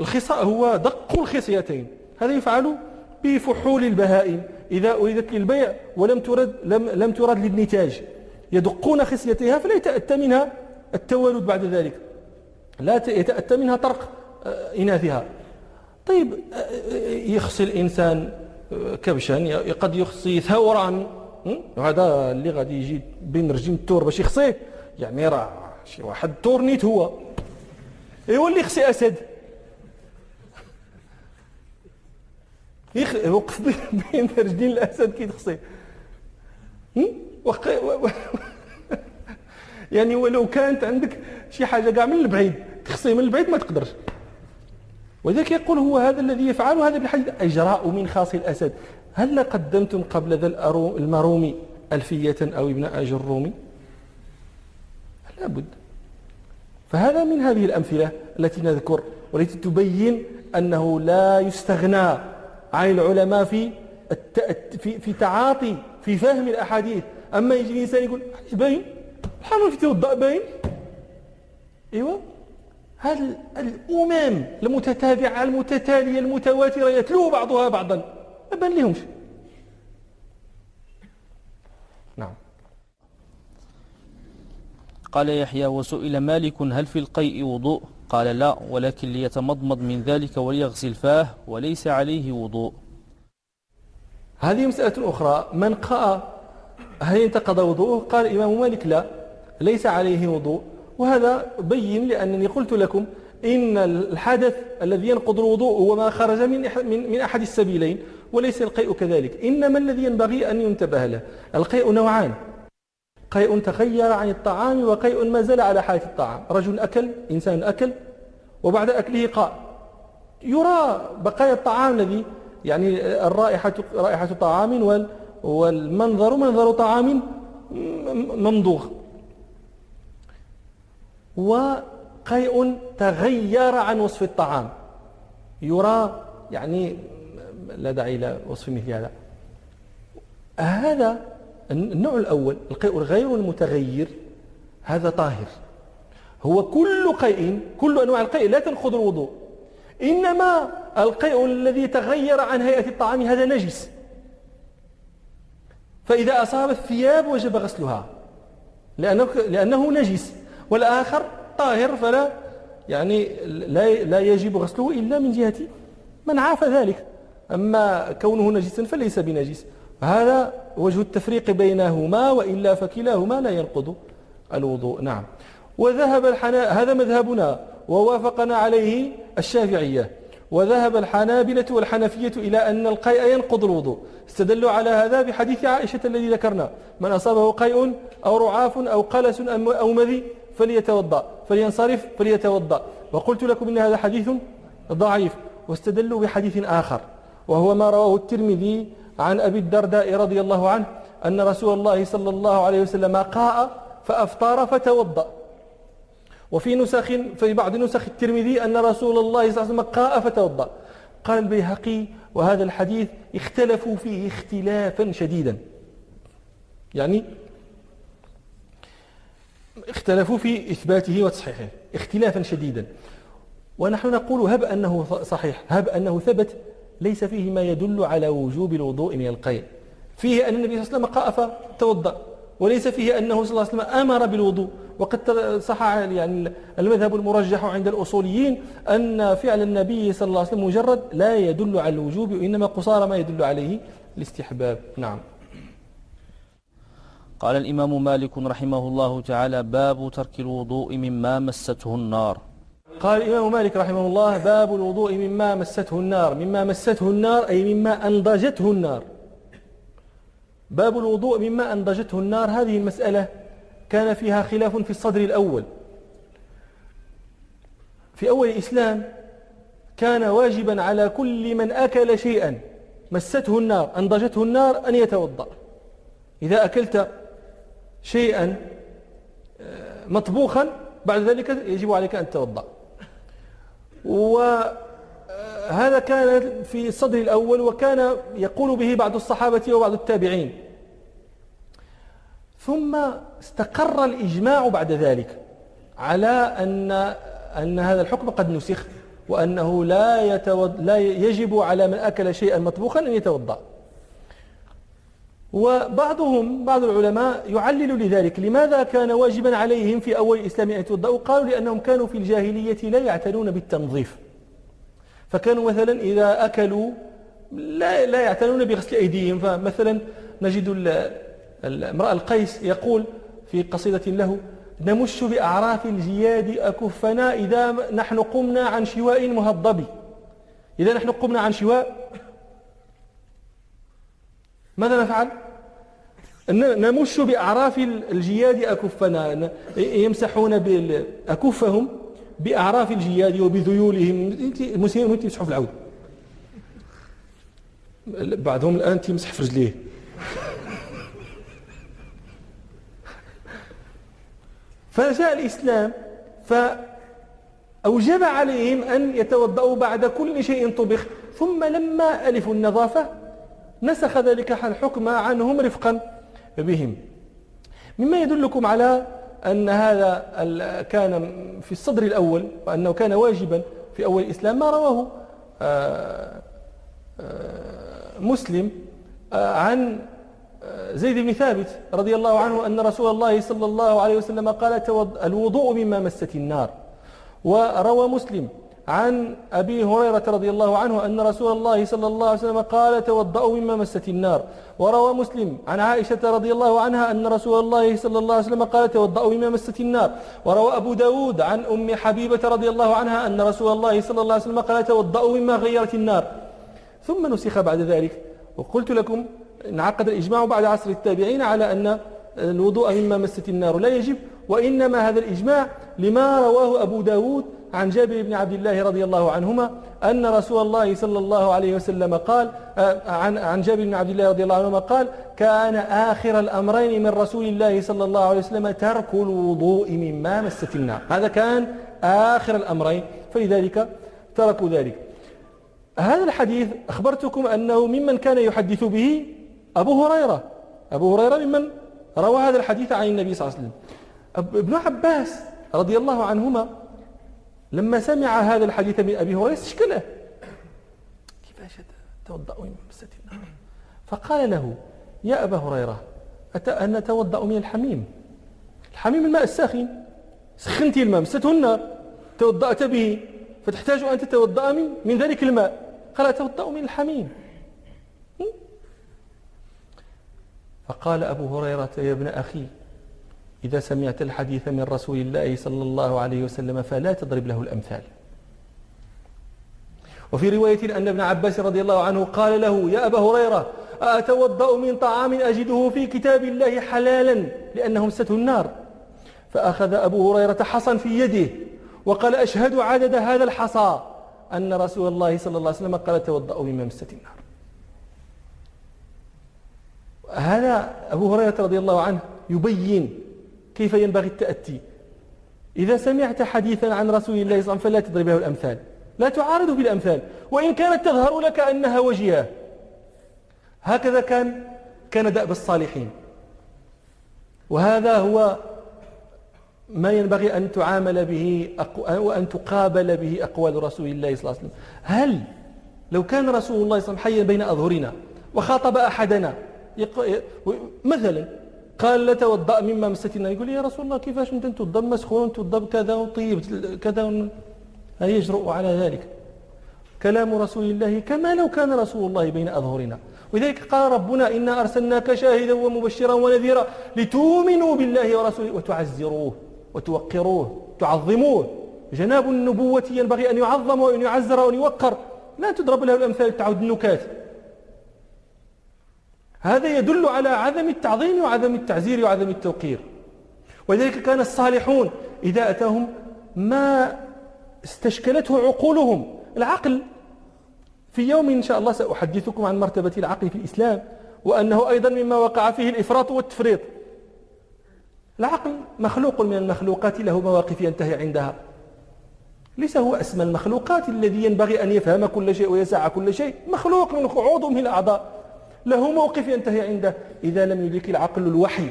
الخصاء هو دق الخصيتين. هذا يفعل بفحول البهائم. إذا أريدت للبيع ولم ترد لم, لم ترد للنتاج. يدقون خصيتها فلا يتأتى منها التولد بعد ذلك. لا يتأتى منها طرق آه، إناثها. طيب آه، يخصي الإنسان آه، كبشا قد يخصي ثورا. هذا اللي غادي يجي بين رجيم التور باش يخصيه. يعني راه شي واحد تورنيت هو. ايوا اللي يخصي اسد يوقف بين رجلين الأسد كي تخصيه يعني ولو كانت عندك شي حاجة كاع من البعيد تخصيه من البعيد ما تقدرش. ولذلك يقول هو هذا الذي يفعل هذا بالحديث إجراء من خاص الأسد. هل قدمتم قبل ذا المرومي ألفية أو ابن أجر الرومي؟ لابد فهذا من هذه الأمثلة التي نذكر والتي تبين أنه لا يستغنى عن العلماء في في في تعاطي في فهم الأحاديث. أما يجي الإنسان يقول باين الحمام في توضأ باين أيوه. هذه الأمم المتتابعة المتتالية المتواترة يتلو بعضها بعضا. ما بان لهمش. قال يحيى وسئل مالك هل في القيء وضوء؟ قال لا ولكن ليتمضمض من ذلك وليغسل فاه وليس عليه وضوء. هذه مسألة أخرى. من قاء هل انتقض وضوءه؟ قال الإمام مالك لا ليس عليه وضوء. وهذا بين لأنني قلت لكم إن الحدث الذي ينقض الوضوء هو ما خرج من من أحد السبيلين وليس القيء كذلك. إنما الذي ينبغي أن ينتبه له. القيء نوعان. قيء تغير عن الطعام وقيء ما زال على حالة الطعام. رجل أكل إنسان أكل وبعد أكله قاء يرى بقايا الطعام الذي يعني الرائحة رائحة طعام والمنظر منظر طعام ممضوغ وقيء تغير عن وصف الطعام. يرى يعني لا داعي إلى وصف مثل هذا. هذا النوع الأول القيء الغير المتغير هذا طاهر. هو كل قيء كل أنواع القيء لا تنقض الوضوء. إنما القيء الذي تغير عن هيئة الطعام هذا نجس. فإذا أصاب الثياب وجب غسلها لأنه, لأنه نجس. والآخر طاهر فلا يعني لا, لا يجب غسله إلا من جهة من عاف ذلك. أما كونه نجسا فليس بنجس. هذا وجه التفريق بينهما وإلا فكلاهما لا ينقض الوضوء. نعم. وذهب الحنا هذا مذهبنا ووافقنا عليه الشافعية. وذهب الحنابلة والحنفية إلى أن القيء ينقض الوضوء. استدلوا على هذا بحديث عائشة الذي ذكرنا. من أصابه قيء أو رعاف أو قلس أو مذي فليتوضأ. فلينصرف فليتوضأ. وقلت لكم إن هذا حديث ضعيف. واستدلوا بحديث آخر. وهو ما رواه الترمذي عن أبي الدرداء رضي الله عنه أن رسول الله صلى الله عليه وسلم قاء فأفطر فتوضأ. وفي نسخ في بعض نسخ الترمذي أن رسول الله صلى الله عليه وسلم قاء فتوضأ. قال البيهقي وهذا الحديث اختلفوا فيه اختلافا شديدا. يعني اختلفوا في إثباته وتصحيحه اختلافا شديدا. ونحن نقول هب أنه صحيح هب أنه ثبت ليس فيه ما يدل على وجوب الوضوء من القيء. فيه أن النبي صلى الله عليه وسلم قاء فتوضأ وليس فيه أنه صلى الله عليه وسلم أمر بالوضوء. وقد صح يعني المذهب المرجح عند الأصوليين أن فعل النبي صلى الله عليه وسلم مجرد لا يدل على الوجوب وإنما قصار ما يدل عليه الاستحباب. نعم. قال الإمام مالك رحمه الله تعالى باب ترك الوضوء مما مسته النار. قال الإمام مالك رحمه الله باب الوضوء مما مسته النار. مما مسته النار أي مما أنضجته النار. باب الوضوء مما أنضجته النار هذه المسألة كان فيها خلاف في الصدر الأول. في أول الإسلام كان واجبا على كل من أكل شيئا مسته النار أنضجته النار أن يتوضأ. إذا أكلت شيئا آه، مطبوخا بعد ذلك يجب عليك أن تتوضأ. وهذا هذا كان في الصدر الأول وكان يقول به بعض الصحابة وبعض التابعين. ثم استقر الإجماع بعد ذلك على أن أن هذا الحكم قد نسخ وأنه لا, يتود لا يجب على من أكل شيئا مطبوخا أن يتوضأ. وبعضهم بعض العلماء يعلل لذلك. لماذا كان واجبا عليهم في أول الإسلام أن يتوضأوا؟ قالوا لأنهم كانوا في الجاهلية لا يعتنون بالتنظيف. فكانوا مثلا إذا أكلوا لا, لا يعتنون بغسل أيديهم. فمثلا نجد امرأة القيس يقول في قصيدة له نمش بأعراف الجياد أكفنا إذا نحن قمنا عن شواء مهضب. إذا نحن قمنا عن شواء ماذا نفعل؟ نمش بأعراف الجياد أكفنا. يمسحون أكفهم بأعراف الجياد وبذيولهم. المسلمين وانت يمسحوا في العود. بعضهم الآن تمسح في رجليه. فجاء الإسلام فأوجب عليهم أن يتوضأوا بعد كل شيء طبخ ثم لما ألفوا النظافة نسخ ذلك الحكم عنهم رفقا بهم. مما يدلكم على أن هذا كان في الصدر الأول وأنه كان واجبا في أول الإسلام. ما رواه آه، آه، مسلم آه، عن زيد بن ثابت رضي الله عنه أن رسول الله صلى الله عليه وسلم قال الوضوء مما مست النار. وروى مسلم عن أبي هريرة رضي الله عنه أن رسول الله صلى الله عليه وسلم قال توضأوا مما مست النار. وروى مسلم عن عائشة رضي الله عنها أن رسول الله صلى الله عليه وسلم قال توضأوا مما مست النار. وروى أبو داود عن أم حبيبة رضي الله عنها أن رسول الله صلى الله عليه وسلم قال توضأوا مما غيرت النار. ثم نسخ بعد ذلك وقلت لكم انعقد الإجماع بعد عصر التابعين على أن الوضوء مما مست النار لا يجب وإنما هذا الإجماع لما رواه أبو داود عن جابر بن عبد الله رضي الله عنهما أن رسول الله صلى الله عليه وسلم قال آه، عن عن جابر بن عبد الله رضي الله عنهما قال كان آخر الأمرين من رسول الله صلى الله عليه وسلم ترك الوضوء مما مست النار. هذا كان آخر الأمرين فلذلك تركوا ذلك. هذا الحديث أخبرتكم أنه ممن كان يحدث به أبو هريرة. أبو هريرة ممن روى هذا الحديث عن النبي صلى الله عليه وسلم. ابن عباس رضي الله عنهما لما سمع هذا الحديث من أبي هريرة استشكله كيفاش توضأ من مسة النار فقال له يا أبا هريرة أن نتوضأ من الحميم. الحميم الماء الساخن. سخنت الماء مسته النار توضأت به. فتحتاج أن تتوضأ من, من ذلك الماء. قال أتوضأ من الحميم. فقال أبو هريرة يا ابن أخي إذا سمعت الحديث من رسول الله صلى الله عليه وسلم فلا تضرب له الأمثال. وفي رواية أن ابن عباس رضي الله عنه قال له يا أبا هريرة أتوضأ من طعام أجده في كتاب الله حلالا لأنه مسته النار. فأخذ أبو هريرة حصا في يده وقال أشهد عدد هذا الحصى أن رسول الله صلى الله عليه وسلم قال توضأوا مما مست النار. هذا أبو هريرة رضي الله عنه يبين كيف ينبغي التأتي؟ إذا سمعت حديثا عن رسول الله صلى الله عليه وسلم فلا تضرب له الأمثال. لا تعارض بالأمثال. وإن كانت تظهر لك أنها وجهة هكذا كان كان دأب الصالحين. وهذا هو ما ينبغي أن تعامل به وأن تقابل به أقوال رسول الله صلى الله عليه وسلم. هل لو كان رسول الله صلى الله عليه وسلم حيا بين أظهرنا وخاطب أحدنا مثلا قال لا توضأ مما مستنا يقول يا رسول الله كيفاش انت توضأ مسخون توضأ بكذا وطيب كذا يجرؤ على ذلك. كلام رسول الله كما لو كان رسول الله بين أظهرنا. ولذلك قال ربنا إنا أرسلناك شاهدا ومبشرا ونذيرا لتؤمنوا بالله ورسوله وتعزروه وتوقروه تعظموه جناب النبوة ينبغي أن يعظم وأن يعزر وأن يوقر. لا تضرب له الأمثال تعود النكات. هذا يدل على عدم التعظيم وعدم التعزير وعدم التوقير. ولذلك كان الصالحون إذا أتاهم ما استشكلته عقولهم. العقل في يوم إن شاء الله سأحدثكم عن مرتبة العقل في الإسلام وأنه أيضا مما وقع فيه الإفراط والتفريط. العقل مخلوق من المخلوقات له مواقف ينتهي عندها. ليس هو أسمى المخلوقات الذي ينبغي أن يفهم كل شيء ويسع كل شيء. مخلوق من عضو من الأعضاء. له موقف ينتهي عنده. إذا لم يدرك العقل الوحي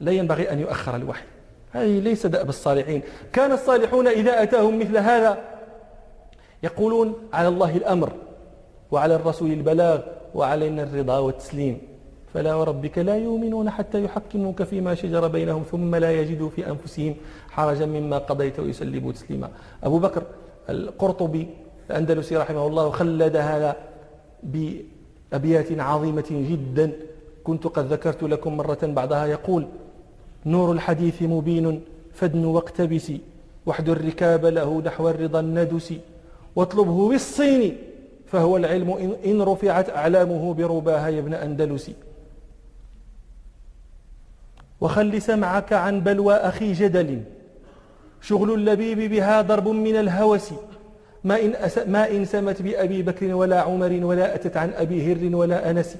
لا ينبغي أن يؤخر الوحي. هذه ليس دأب الصالحين. كان الصالحون إذا أتاهم مثل هذا يقولون على الله الأمر وعلى الرسول البلاغ وعلينا الرضا والتسليم. فلا وربك لا يؤمنون حتى يحكموك فيما شجر بينهم ثم لا يجدوا في أنفسهم حرجا مما قضيت ويسلموا تسليما. أبو بكر القرطبي الأندلسي رحمه الله خلد هذا بأبيات عظيمة جدا. كنت قد ذكرت لكم مرة بعدها يقول نور الحديث مبين فادن واقتبس وحد الركاب له نحو الرضا الندس واطلبه بالصين فهو العلم إن رفعت أعلامه برباها يا ابن أندلس. وخل سمعك عن بلوى أخي جدل شغل اللبيب بها ضرب من الهوس. ما إن, أس ما إن سمت بأبي بكر ولا عمر ولا أتت عن أبي هر ولا أنس.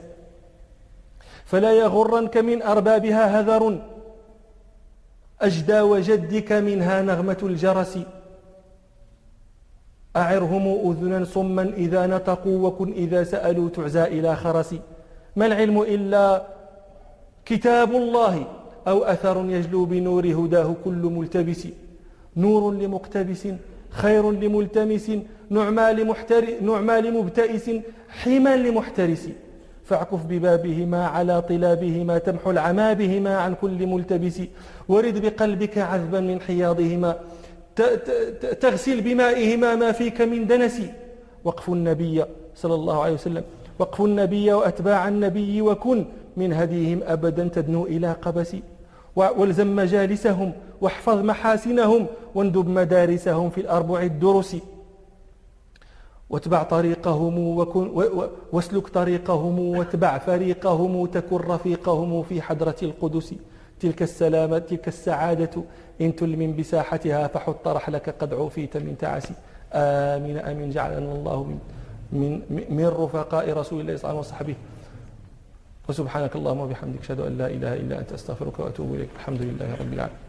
فلا يغرنك من أربابها هذر. أجدى وجدك منها نغمة الجرس. أعرهم أذنا صما إذا نطقوا وكن إذا سألوا تعزى إلى خرس. ما العلم إلا كتاب الله أو أثر يجلو بنور هداه كل ملتبس. نور لمقتبس خير لملتمس نعمى, لمحتر نعمى لمبتئس حما لمحترس. فاعكف ببابهما على طلابهما تمحو العمى بهما عن كل ملتبس. ورد بقلبك عذبا من حياضهما. تغسل بمائهما ما فيك من دنس. وقف النبي صلى الله عليه وسلم. وقف النبي وأتباع النبي وكن من هديهم أبدا تدنو إلى قبس. والزم مجالسهم واحفظ محاسنهم واندب مدارسهم في الأربع الدرس. واتبع طريقهم وكن واسلك طريقهم واتبع فريقهم تكن رفيقهم في حضرة القدس. تلك السلامة تلك السعادة إن تلمن بساحتها فحط رحلك قد عوفيت من تعسي آمين آمين. جعلنا الله من من من رفقاء رسول الله صلى الله عليه وسلم وصحبه. وسبحانك اللهم وبحمدك أشهد أن لا إله إلا أنت أستغفرك وأتوب إليك. الحمد لله رب العالمين.